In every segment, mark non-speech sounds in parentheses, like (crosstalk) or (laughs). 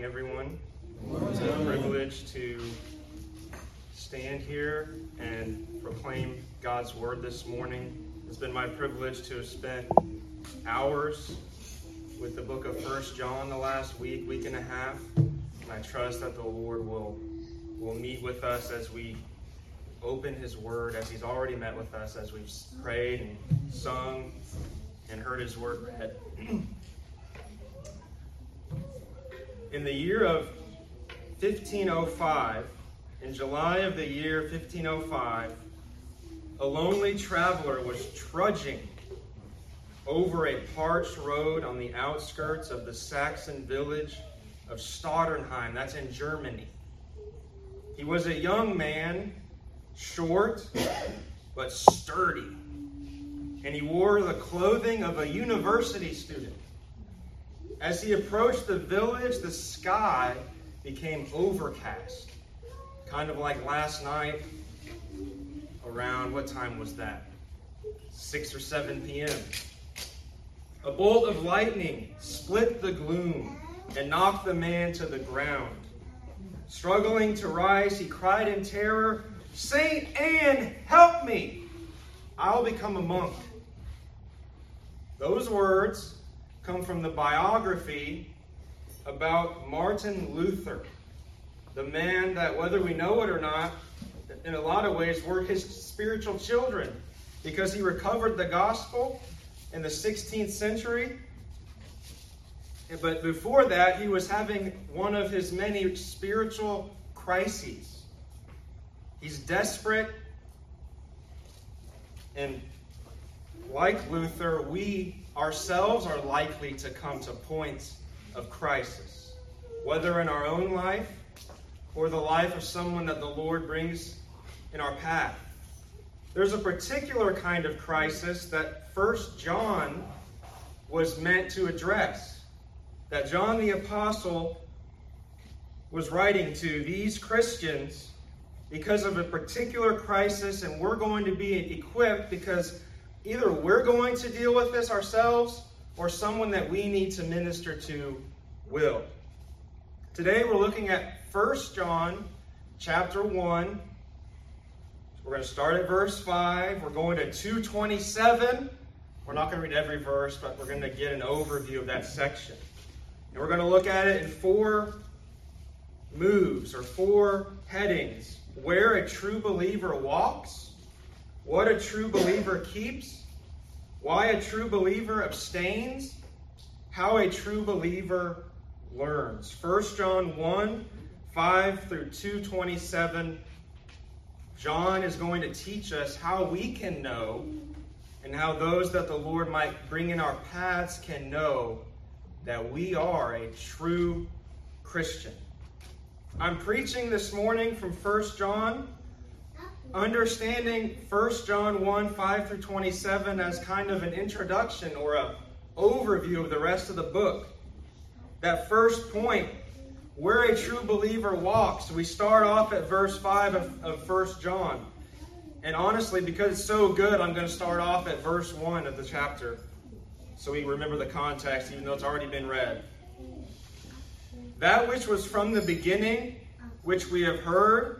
morning, everyone. It's a privilege to stand here and proclaim God's word this morning. It's been my privilege to have spent hours with the book of First John the last week, week and a half. And I trust that the Lord will, will meet with us as we open his word, as he's already met with us, as we've prayed and sung and heard his word read. (clears throat) in the year of 1505, in July of the year 1505, a lonely traveler was trudging over a parched road on the outskirts of the Saxon village of Stotternheim. That's in Germany. He was a young man, short but sturdy, and he wore the clothing of a university student. As he approached the village, the sky became overcast, kind of like last night around what time was that? 6 or 7 p.m. A bolt of lightning split the gloom and knocked the man to the ground. Struggling to rise, he cried in terror, Saint Anne, help me! I'll become a monk. Those words come from the biography about Martin Luther, the man that, whether we know it or not, in a lot of ways were his spiritual children because he recovered the gospel in the 16th century. But before that, he was having one of his many spiritual crises. He's desperate. And like Luther, we ourselves are likely to come to points of crisis, whether in our own life or the life of someone that the Lord brings in our path. There's a particular kind of crisis that First John was meant to address. That John the Apostle was writing to these Christians because of a particular crisis, and we're going to be equipped because either we're going to deal with this ourselves or someone that we need to minister to will. Today we're looking at 1 John chapter 1. We're going to start at verse 5. We're going to 227. We're not going to read every verse, but we're going to get an overview of that section. And we're going to look at it in four moves or four headings where a true believer walks what a true believer keeps, why a true believer abstains, how a true believer learns. 1 John 1 5 through 227. John is going to teach us how we can know and how those that the Lord might bring in our paths can know that we are a true Christian. I'm preaching this morning from 1 John understanding 1 John 1 5 through 27 as kind of an introduction or a overview of the rest of the book. That first point, where a true believer walks, we start off at verse 5 of, of 1 John. And honestly, because it's so good, I'm going to start off at verse 1 of the chapter so we remember the context, even though it's already been read. That which was from the beginning, which we have heard,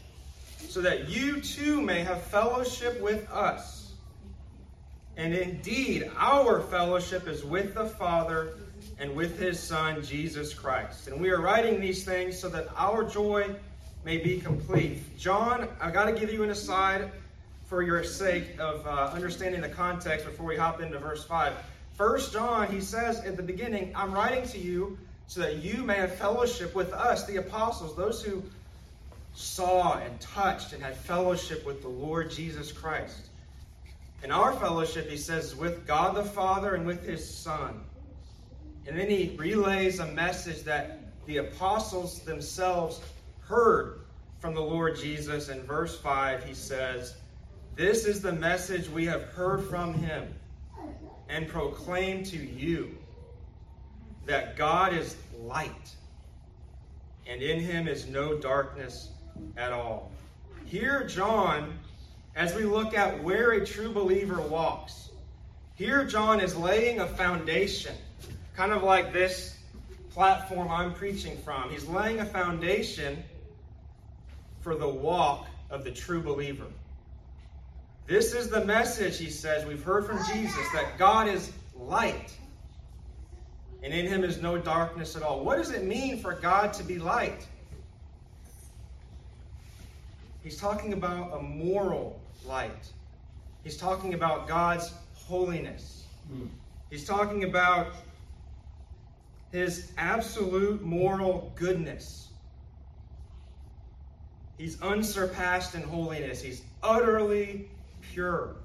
so that you too may have fellowship with us. And indeed, our fellowship is with the Father and with his Son, Jesus Christ. And we are writing these things so that our joy may be complete. John, I've got to give you an aside for your sake of uh, understanding the context before we hop into verse 5. First John, he says at the beginning, I'm writing to you so that you may have fellowship with us, the apostles, those who saw and touched and had fellowship with the Lord Jesus Christ. And our fellowship, he says, is with God the Father and with his Son. And then he relays a message that the apostles themselves heard from the Lord Jesus. In verse 5, he says, This is the message we have heard from him and proclaim to you that God is light, and in him is no darkness at all. Here, John, as we look at where a true believer walks, here John is laying a foundation, kind of like this platform I'm preaching from. He's laying a foundation for the walk of the true believer. This is the message, he says, we've heard from Jesus that God is light and in him is no darkness at all. What does it mean for God to be light? He's talking about a moral light. He's talking about God's holiness. Mm. He's talking about his absolute moral goodness. He's unsurpassed in holiness. He's utterly pure.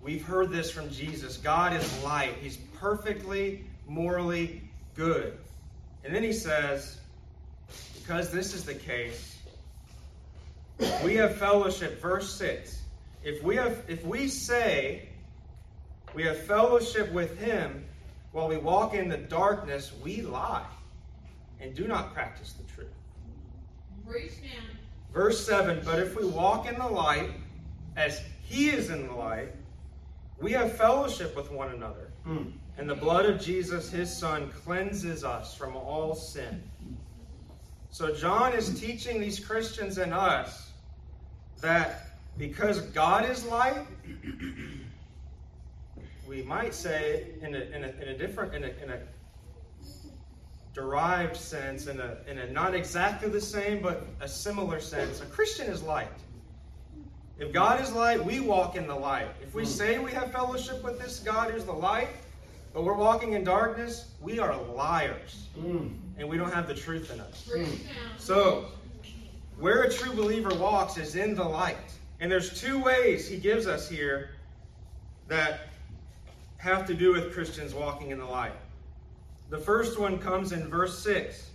We've heard this from Jesus. God is light. He's perfectly morally good. And then he says, because this is the case, we have fellowship, verse 6. If we have if we say we have fellowship with him while we walk in the darkness, we lie and do not practice the truth. Verse 7 But if we walk in the light, as he is in the light, we have fellowship with one another. Mm. And the blood of Jesus, his son, cleanses us from all sin. So John is teaching these Christians and us that because God is light, we might say in a, in a, in a different, in a, in a derived sense, in a, in a not exactly the same, but a similar sense, a Christian is light. If God is light, we walk in the light. If we say we have fellowship with this God who's the light, but we're walking in darkness, we are liars. Mm. And we don't have the truth in us. Mm. So, where a true believer walks is in the light. And there's two ways he gives us here that have to do with Christians walking in the light. The first one comes in verse 6.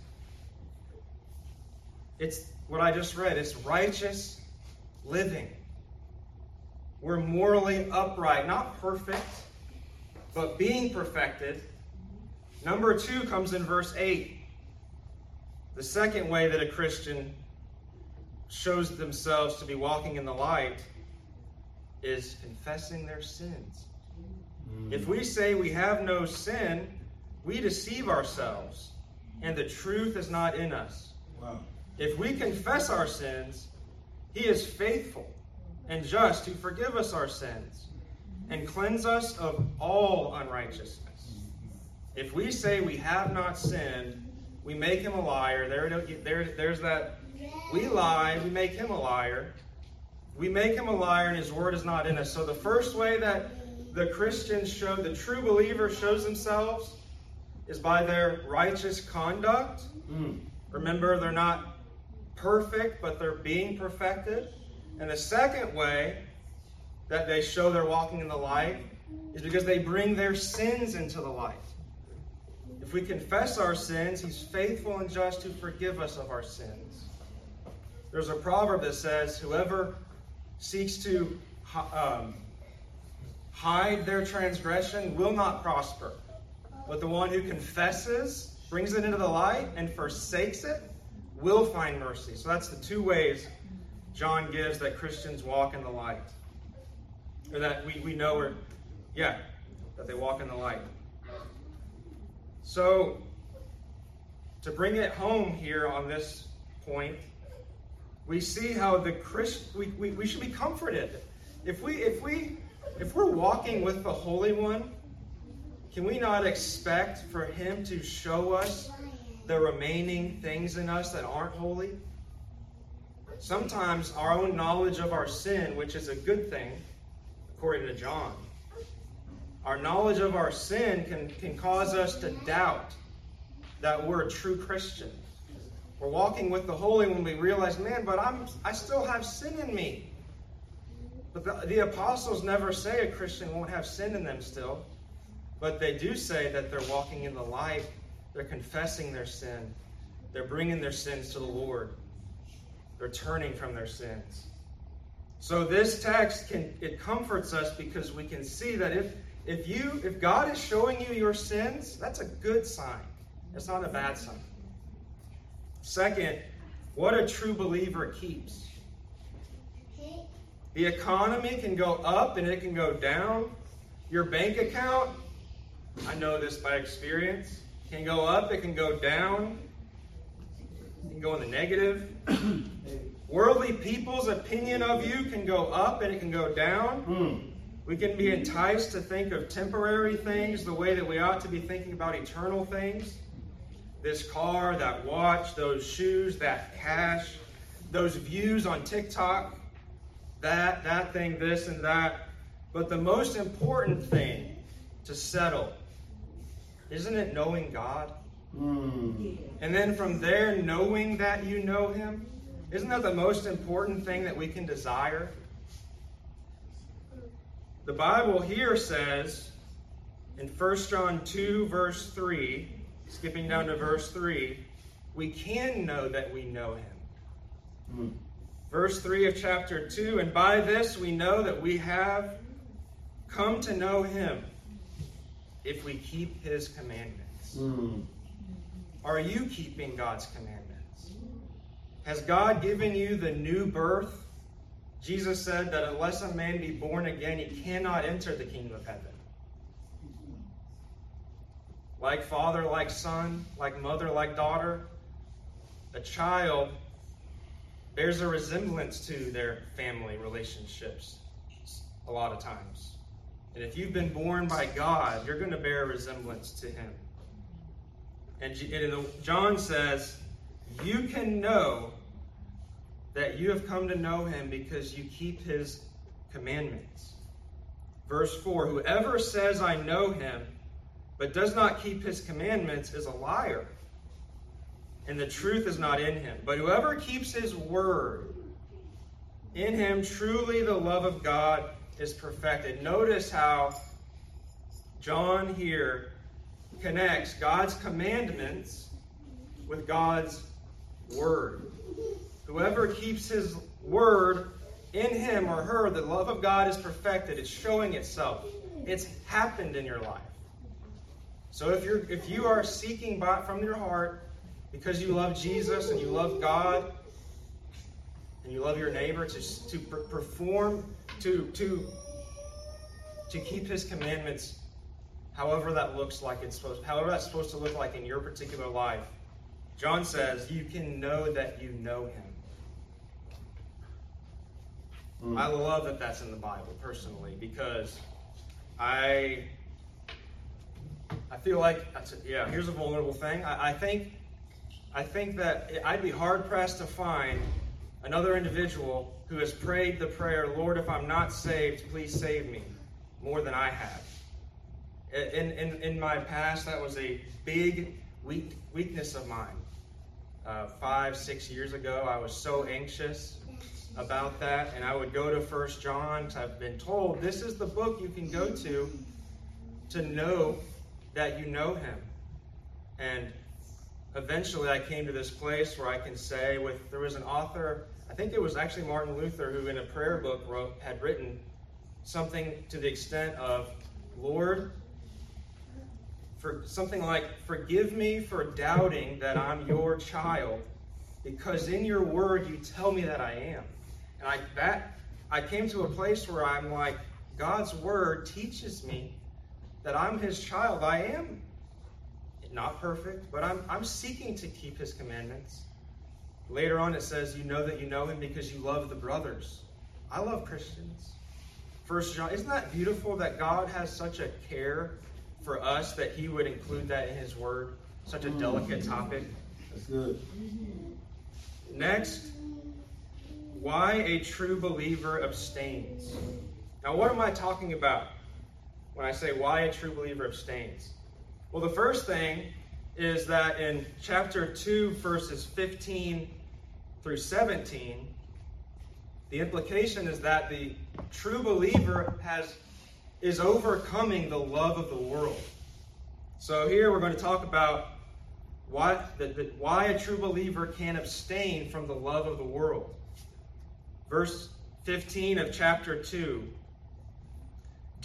It's what I just read. It's righteous living. We're morally upright, not perfect but being perfected. Number two comes in verse 8. The second way that a Christian shows themselves to be walking in the light is confessing their sins. Mm. If we say we have no sin, we deceive ourselves, and the truth is not in us. Wow. If we confess our sins, He is faithful and just to forgive us our sins and cleanse us of all unrighteousness. If we say we have not sinned, we make him a liar. There, there, there's that. We lie, we make him a liar. We make him a liar, and his word is not in us. So the first way that the Christians show, the true believer shows themselves, is by their righteous conduct. Mm. Remember, they're not perfect, but they're being perfected. And the second way that they show they're walking in the light is because they bring their sins into the light. If we confess our sins, He's faithful and just to forgive us of our sins. There's a proverb that says, Whoever seeks to um, hide their transgression will not prosper. But the one who confesses, brings it into the light, and forsakes it will find mercy. So that's the two ways John gives that Christians walk in the light or that we, we know are, yeah, that they walk in the light. So, to bring it home here on this point, we see how the Christ we, we, we should be comforted. If we if we if we're walking with the Holy One, can we not expect for him to show us the remaining things in us that aren't holy? Sometimes our own knowledge of our sin, which is a good thing, according to John. Our knowledge of our sin can, can cause us to doubt that we're a true Christian. We're walking with the Holy when we realize, man, but I'm I still have sin in me. But the, the apostles never say a Christian won't have sin in them still. But they do say that they're walking in the light, they're confessing their sin, they're bringing their sins to the Lord. They're turning from their sins. So this text can it comforts us because we can see that if if you if God is showing you your sins, that's a good sign. It's not a bad sign. Second, what a true believer keeps. The economy can go up and it can go down. Your bank account, I know this by experience, can go up, it can go down, it can go in the negative. (clears throat) Worldly people's opinion of you can go up and it can go down. Mm. We can be enticed to think of temporary things the way that we ought to be thinking about eternal things. This car, that watch, those shoes, that cash, those views on TikTok, that, that thing, this and that. But the most important thing to settle, isn't it knowing God? Mm. And then from there, knowing that you know Him? Isn't that the most important thing that we can desire? The Bible here says in 1 John 2, verse 3, skipping down to verse 3, we can know that we know Him. Mm. Verse 3 of chapter 2 And by this we know that we have come to know Him if we keep His commandments. Mm. Are you keeping God's commandments? Has God given you the new birth? Jesus said that unless a man be born again, he cannot enter the kingdom of heaven. Like father, like son, like mother, like daughter, a child bears a resemblance to their family relationships a lot of times. And if you've been born by God, you're going to bear a resemblance to Him. And John says, You can know that you have come to know him because you keep his commandments. Verse 4 Whoever says, I know him, but does not keep his commandments is a liar, and the truth is not in him. But whoever keeps his word, in him truly the love of God is perfected. Notice how John here connects God's commandments with God's word. Whoever keeps his word in him or her, the love of God is perfected. It's showing itself. It's happened in your life. So if you're if you are seeking by, from your heart because you love Jesus and you love God and you love your neighbor to, to perform to to to keep his commandments however that looks like it's supposed however that's supposed to look like in your particular life john says you can know that you know him Mm. I love that that's in the Bible personally because I I feel like yeah. Here's a vulnerable thing. I, I think I think that I'd be hard pressed to find another individual who has prayed the prayer, Lord, if I'm not saved, please save me, more than I have. In, in, in my past, that was a big weak, weakness of mine. Uh, five, six years ago, I was so anxious about that, and I would go to First John because I've been told this is the book you can go to to know that you know Him. And eventually, I came to this place where I can say, with there was an author, I think it was actually Martin Luther, who in a prayer book wrote had written something to the extent of, Lord, for something like, forgive me for doubting that I'm your child, because in your word you tell me that I am. And I that I came to a place where I'm like, God's word teaches me that I'm his child. I am not perfect, but I'm I'm seeking to keep his commandments. Later on it says, you know that you know him because you love the brothers. I love Christians. First John, isn't that beautiful that God has such a care for us that he would include that in his word? Such a mm. delicate topic. That's good. Next, why a true believer abstains. Now, what am I talking about when I say why a true believer abstains? Well, the first thing is that in chapter 2, verses 15 through 17, the implication is that the true believer has is overcoming the love of the world. So here we're going to talk about why, the, the, why a true believer can abstain from the love of the world. Verse 15 of chapter 2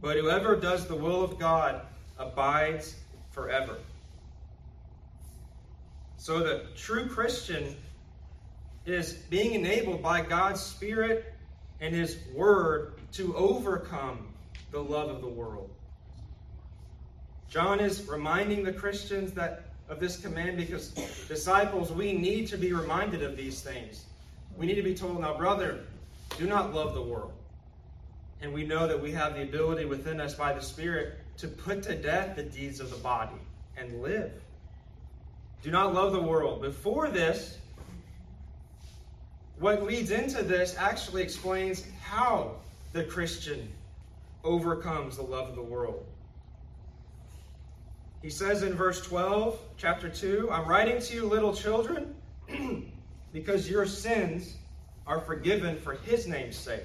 But whoever does the will of God abides forever. So the true Christian is being enabled by God's Spirit and His Word to overcome the love of the world. John is reminding the Christians that of this command because disciples, we need to be reminded of these things. We need to be told, now, brother, do not love the world. And we know that we have the ability within us by the Spirit to put to death the deeds of the body and live. Do not love the world. Before this, what leads into this actually explains how the Christian overcomes the love of the world. He says in verse 12, chapter 2, I'm writing to you, little children, (clears throat) because your sins are forgiven for his name's sake.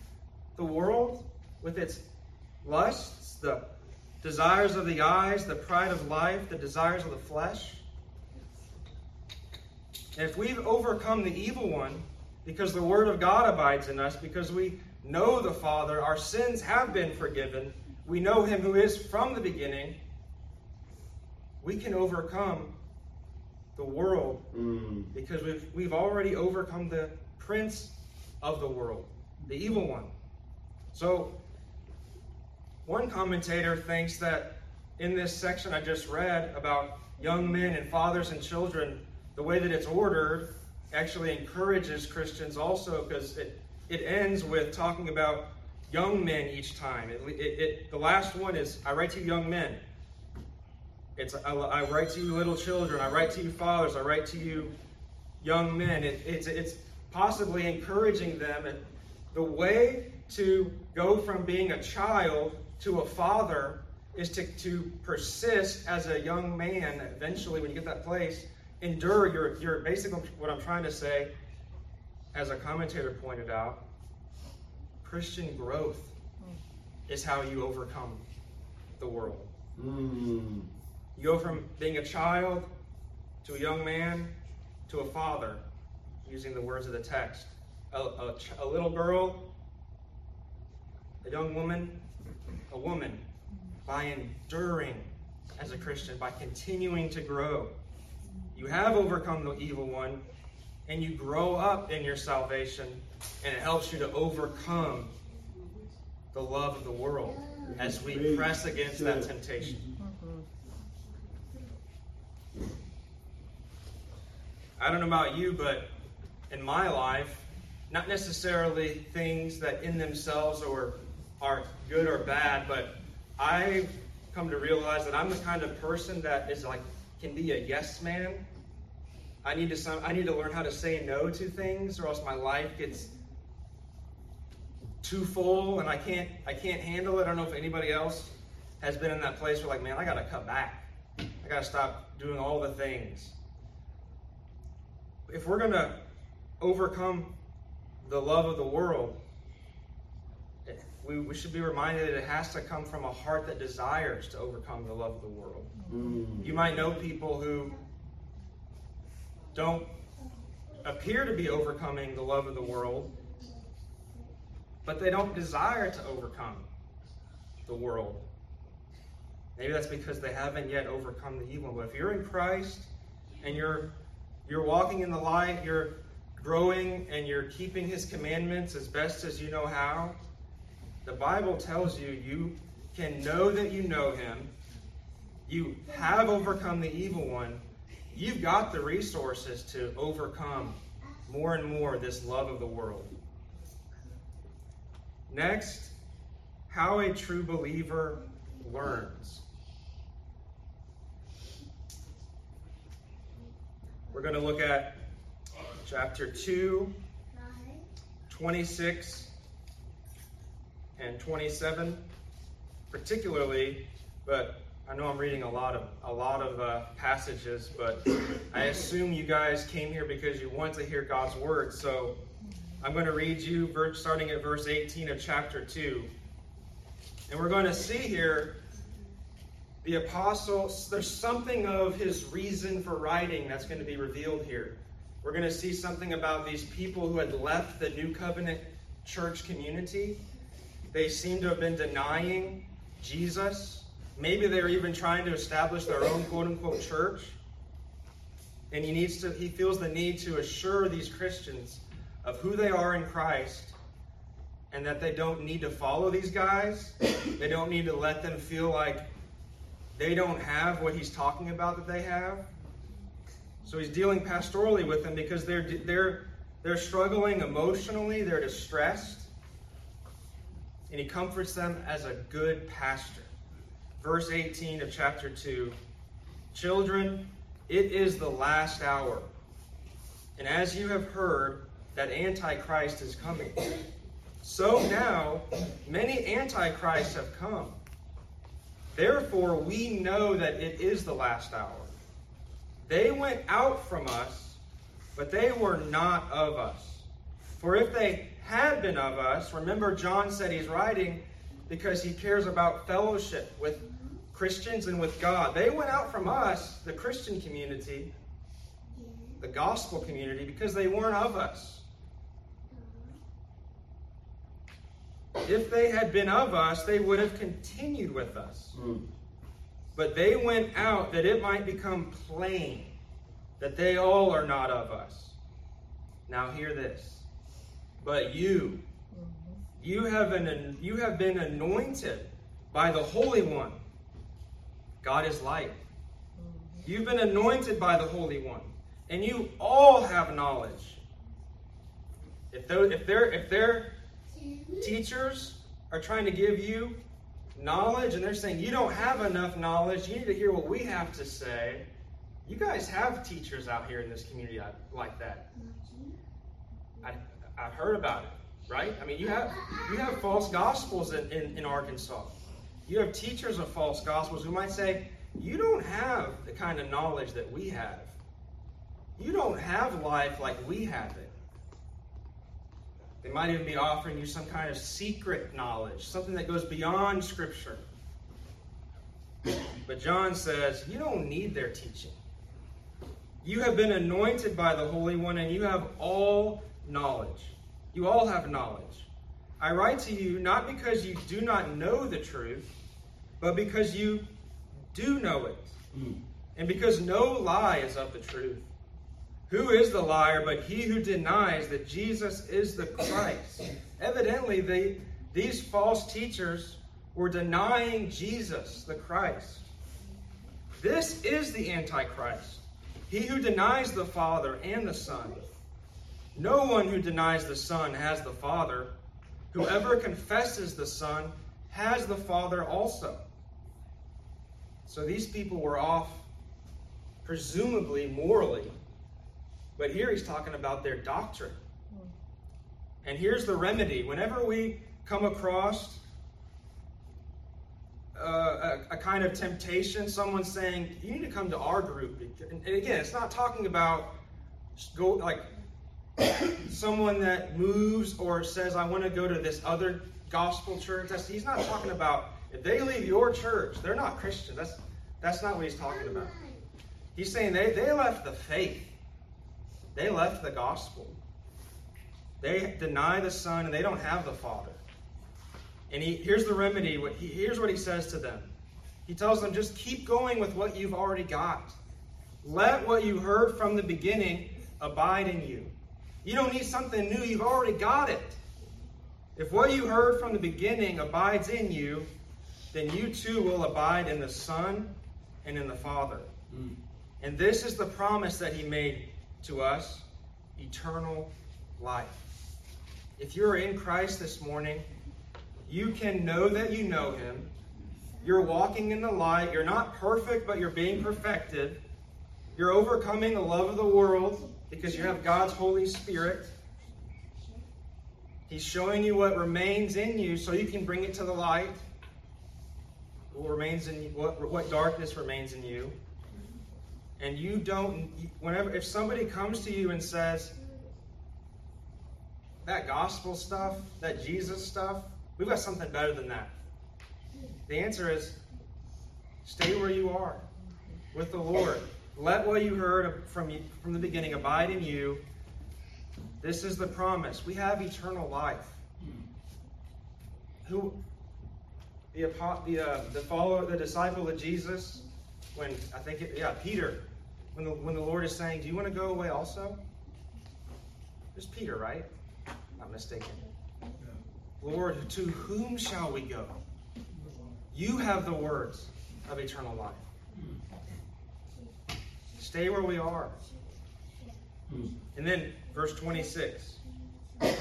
the world with its lusts, the desires of the eyes, the pride of life, the desires of the flesh? And if we've overcome the evil one because the word of God abides in us, because we know the Father, our sins have been forgiven, we know him who is from the beginning, we can overcome the world mm. because we've, we've already overcome the prince of the world, the evil one. So, one commentator thinks that in this section I just read about young men and fathers and children, the way that it's ordered actually encourages Christians also because it, it ends with talking about young men each time. It, it, it, the last one is I write to you young men. It's I, I, write to you little children. I write to you fathers. I write to you young men. it's it's possibly encouraging them. And the way to go from being a child to a father is to, to persist as a young man. Eventually, when you get that place, endure your your basically what I'm trying to say, as a commentator pointed out Christian growth is how you overcome the world. Mm. You go from being a child to a young man to a father, using the words of the text. A, a, a little girl, a young woman, a woman, by enduring as a Christian, by continuing to grow. You have overcome the evil one, and you grow up in your salvation and it helps you to overcome the love of the world as we press against that temptation. I don't know about you, but in my life, not necessarily things that in themselves are, are good or bad, but I've come to realize that I'm the kind of person that is like, can be a yes man I need to I need to learn how to say no to things, or else my life gets too full and I can't I can't handle it. I don't know if anybody else has been in that place where like, man, I gotta cut back. I gotta stop doing all the things. If we're gonna overcome the love of the world, we, we should be reminded that it has to come from a heart that desires to overcome the love of the world. Mm. You might know people who don't appear to be overcoming the love of the world, but they don't desire to overcome the world. Maybe that's because they haven't yet overcome the evil. But if you're in Christ and you're you're walking in the light, you're growing, and you're keeping His commandments as best as you know how, the Bible tells you you can know that you know Him, you have overcome the evil one, you've got the resources to overcome more and more this love of the world. Next, how a true believer learns. We're going to look at chapter 2, 26 and 27, particularly, but I know I'm reading a lot of a lot of uh, passages, but I assume you guys came here because you want to hear God's word. So I'm going to read you starting at verse 18 of chapter 2. And we're going to see here the apostle, there's something of his reason for writing that's going to be revealed here. We're going to see something about these people who had left the new covenant church community. They seem to have been denying Jesus. Maybe they're even trying to establish their own quote unquote church. And he needs to he feels the need to assure these Christians of who they are in Christ and that they don't need to follow these guys. They don't need to let them feel like they don't have what he's talking about that they have. So he's dealing pastorally with them because they're they're they're struggling emotionally, they're distressed. And he comforts them as a good pastor. Verse 18 of chapter 2. Children, it is the last hour. And as you have heard that Antichrist is coming, so now many Antichrists have come. Therefore, we know that it is the last hour. They went out from us, but they were not of us. For if they had been of us, remember, John said he's writing because he cares about fellowship with Christians and with God. They went out from us, the Christian community, the gospel community, because they weren't of us. If they had been of us, they would have continued with us. Mm. But they went out that it might become plain that they all are not of us. Now hear this. But you, you have, an, you have been anointed by the Holy One. God is light. You've been anointed by the Holy One. And you all have knowledge. If they're, if they're, if they're teachers are trying to give you knowledge and they're saying you don't have enough knowledge, you need to hear what we have to say. You guys have teachers out here in this community uh, like that. I've heard about it, right? I mean, you have you have false gospels in, in, in Arkansas. You have teachers of false gospels who might say, you don't have the kind of knowledge that we have. You don't have life like we have it. They might even be offering you some kind of secret knowledge, something that goes beyond Scripture. But John says, you don't need their teaching. You have been anointed by the Holy One, and you have all knowledge. You all have knowledge. I write to you not because you do not know the truth, but because you do know it. Mm. And because no lie is of the truth. Who is the liar but he who denies that Jesus is the Christ? Evidently, they, these false teachers were denying Jesus, the Christ. This is the Antichrist, he who denies the Father and the Son. No one who denies the Son has the Father. Whoever confesses the Son has the Father also. So these people were off, presumably morally, but here he's talking about their doctrine. And here's the remedy. Whenever we come across uh, a, a, kind of temptation, someone saying, you need to come to our group. And, and again, it's not talking about go like someone that moves or says, I want to go to this other gospel church. That's, he's not talking about if they leave your church, they're not Christians. That's that's not what he's talking about. He's saying they, they left the faith. They left the gospel. They deny the Son and they don't have the Father. And he, here's the remedy. What he, here's what he says to them. He tells them, just keep going with what you've already got. Let what you heard from the beginning abide in you. You don't need something new, you've already got it. If what you heard from the beginning abides in you, then you too will abide in the Son and in the Father. Mm. And this is the promise that He made to us eternal life. If you're in Christ this morning, you can know that you know Him. You're walking in the light. You're not perfect, but you're being perfected. You're overcoming the love of the world because you have God's Holy Spirit. He's showing you what remains in you so you can bring it to the light. What remains in what what darkness remains in you. And you don't whenever if somebody comes to you and says that gospel stuff, that Jesus stuff, we've got something better than that. The answer is stay where you are with the Lord. Let what you heard from, from the beginning abide in you. This is the promise. We have eternal life. Who the the uh, the follower, the disciple of Jesus, when I think it, yeah, Peter, when the when the Lord is saying, "Do you want to go away also?" There's Peter, right? Not mistaken. Lord, to whom shall we go? You have the words of eternal life. Stay where we are. And then, verse 26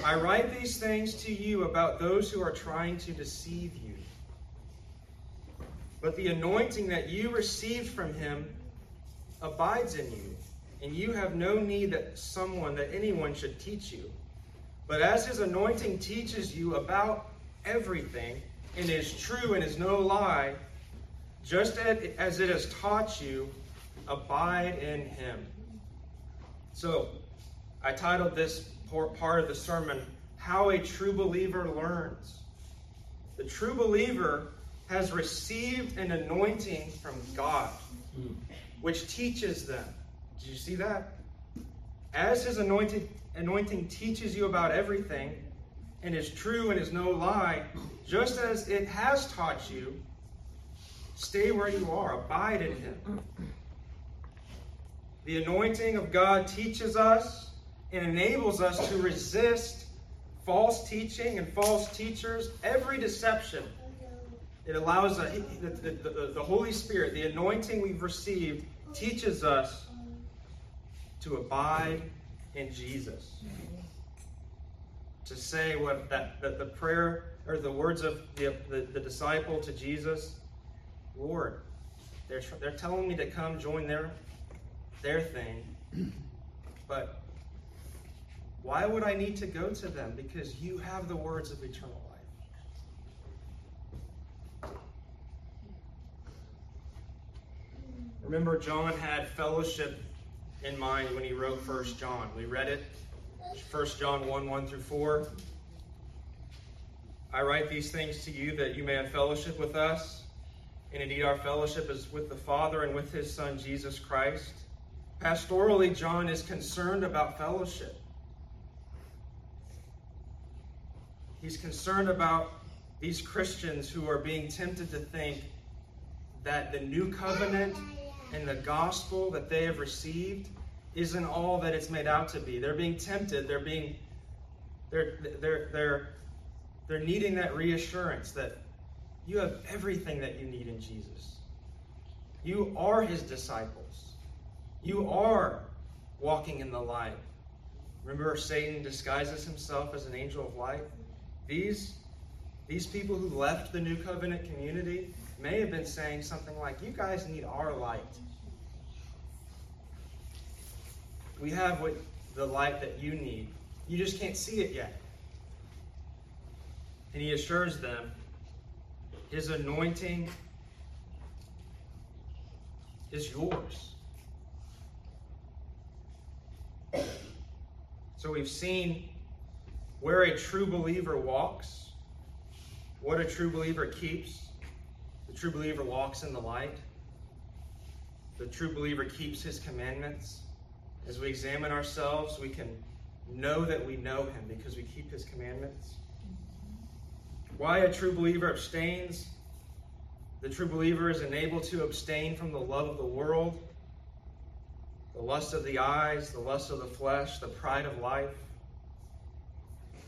I write these things to you about those who are trying to deceive you. But the anointing that you received from him abides in you, and you have no need that someone, that anyone should teach you. But as his anointing teaches you about everything, and is true and is no lie, just as it has taught you, abide in him. So, I titled this part of the sermon, How a True Believer Learns. The true believer has received an anointing from God, which teaches them. Did you see that? As his anointed, anointing teaches you about everything, and is true and is no lie, just as it has taught you, stay where you are, abide in him. The anointing of God teaches us and enables us to resist false teaching and false teachers, every deception. It allows uh, the, the, the, the Holy Spirit, the anointing we've received, teaches us to abide in Jesus. To say what that, that the prayer or the words of the, the, the disciple to Jesus, Lord, they're, they're telling me to come join their their thing. But why would I need to go to them? Because you have the words of eternal life. Remember, John had fellowship in mind when he wrote First John. We read it, First John 1 1 through 4. I write these things to you that you may have fellowship with us. And indeed, our fellowship is with the Father and with his Son, Jesus Christ. Pastorally, John is concerned about fellowship. He's concerned about these Christians who are being tempted to think that the new covenant and the gospel that they have received isn't all that it's made out to be. They're being tempted, they're being they're they're they're they're needing that reassurance that you have everything that you need in Jesus. You are his disciples. You are walking in the light. Remember, Satan disguises himself as an angel of light? These, these people who left the new covenant community may have been saying something like, You guys need our light. We have what the light that you need. You just can't see it yet. And he assures them his anointing is yours. So we've seen where a true believer walks, what a true believer keeps. The true believer walks in the light. The true believer keeps his commandments. As we examine ourselves, we can know that we know him because we keep his commandments. Why a true believer abstains. The true believer is enabled to abstain from the love of the world the lust of the eyes, the lust of the flesh, the pride of life.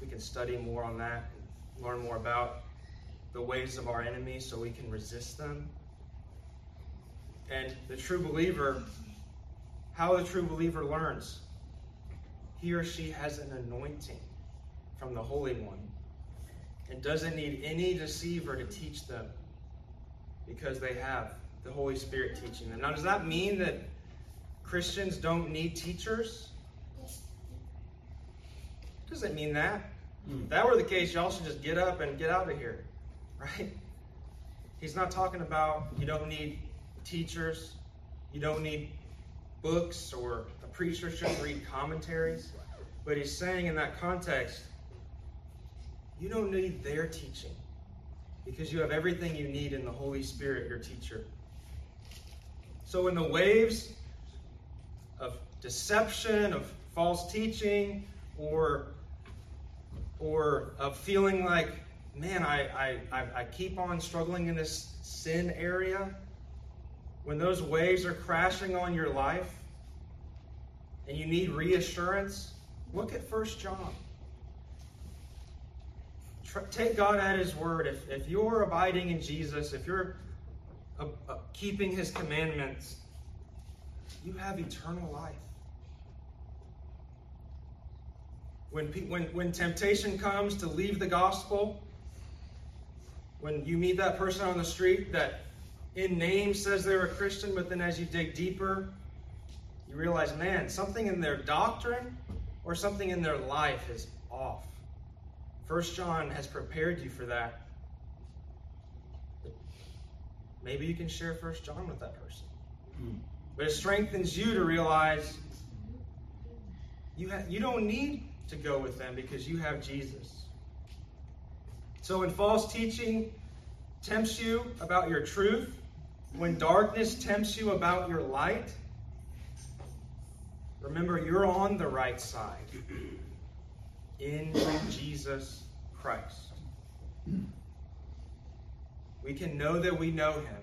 We can study more on that and learn more about the ways of our enemies so we can resist them. And the true believer, how the true believer learns, he or she has an anointing from the Holy One and doesn't need any deceiver to teach them because they have the Holy Spirit teaching them. Now, does that mean that Christians don't need teachers? Doesn't mean that. Hmm. If that were the case, y'all should just get up and get out of here, (laughs) right? He's not talking about you don't need teachers, you don't need books, or a preacher shouldn't read commentaries. But he's saying in that context, you don't need their teaching because you have everything you need in the Holy Spirit, your teacher. So, in the waves of deception, of false teaching, or or of feeling like, man, I, I, I keep on struggling in this sin area, when those waves are crashing on your life and you need reassurance, look at First John. Take God at His word. If, if you're abiding in Jesus, if you're uh, uh, keeping His commandments, you have eternal life. When, when, when temptation comes to leave the gospel, when you meet that person on the street that in name says they're a Christian, but then as you dig deeper, you realize, man, something in their doctrine or something in their life is off. First John has prepared you for that. Maybe you can share First John with that person. Mm. But it strengthens you to realize you, ha- you don't need to go with them because you have Jesus. So when false teaching tempts you about your truth, when darkness tempts you about your light, remember you're on the right side in Jesus Christ. We can know that we know Him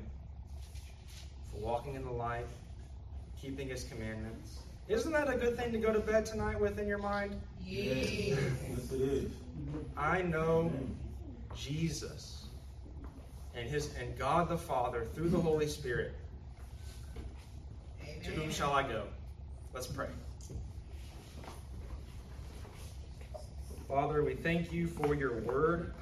for walking in the light, keeping His commandments. Isn't that a good thing to go to bed tonight with in your mind? Yes, yes it is. I know Jesus and his and God the Father through the Holy Spirit. Amen. To whom shall I go? Let's pray. Father, we thank you for your word.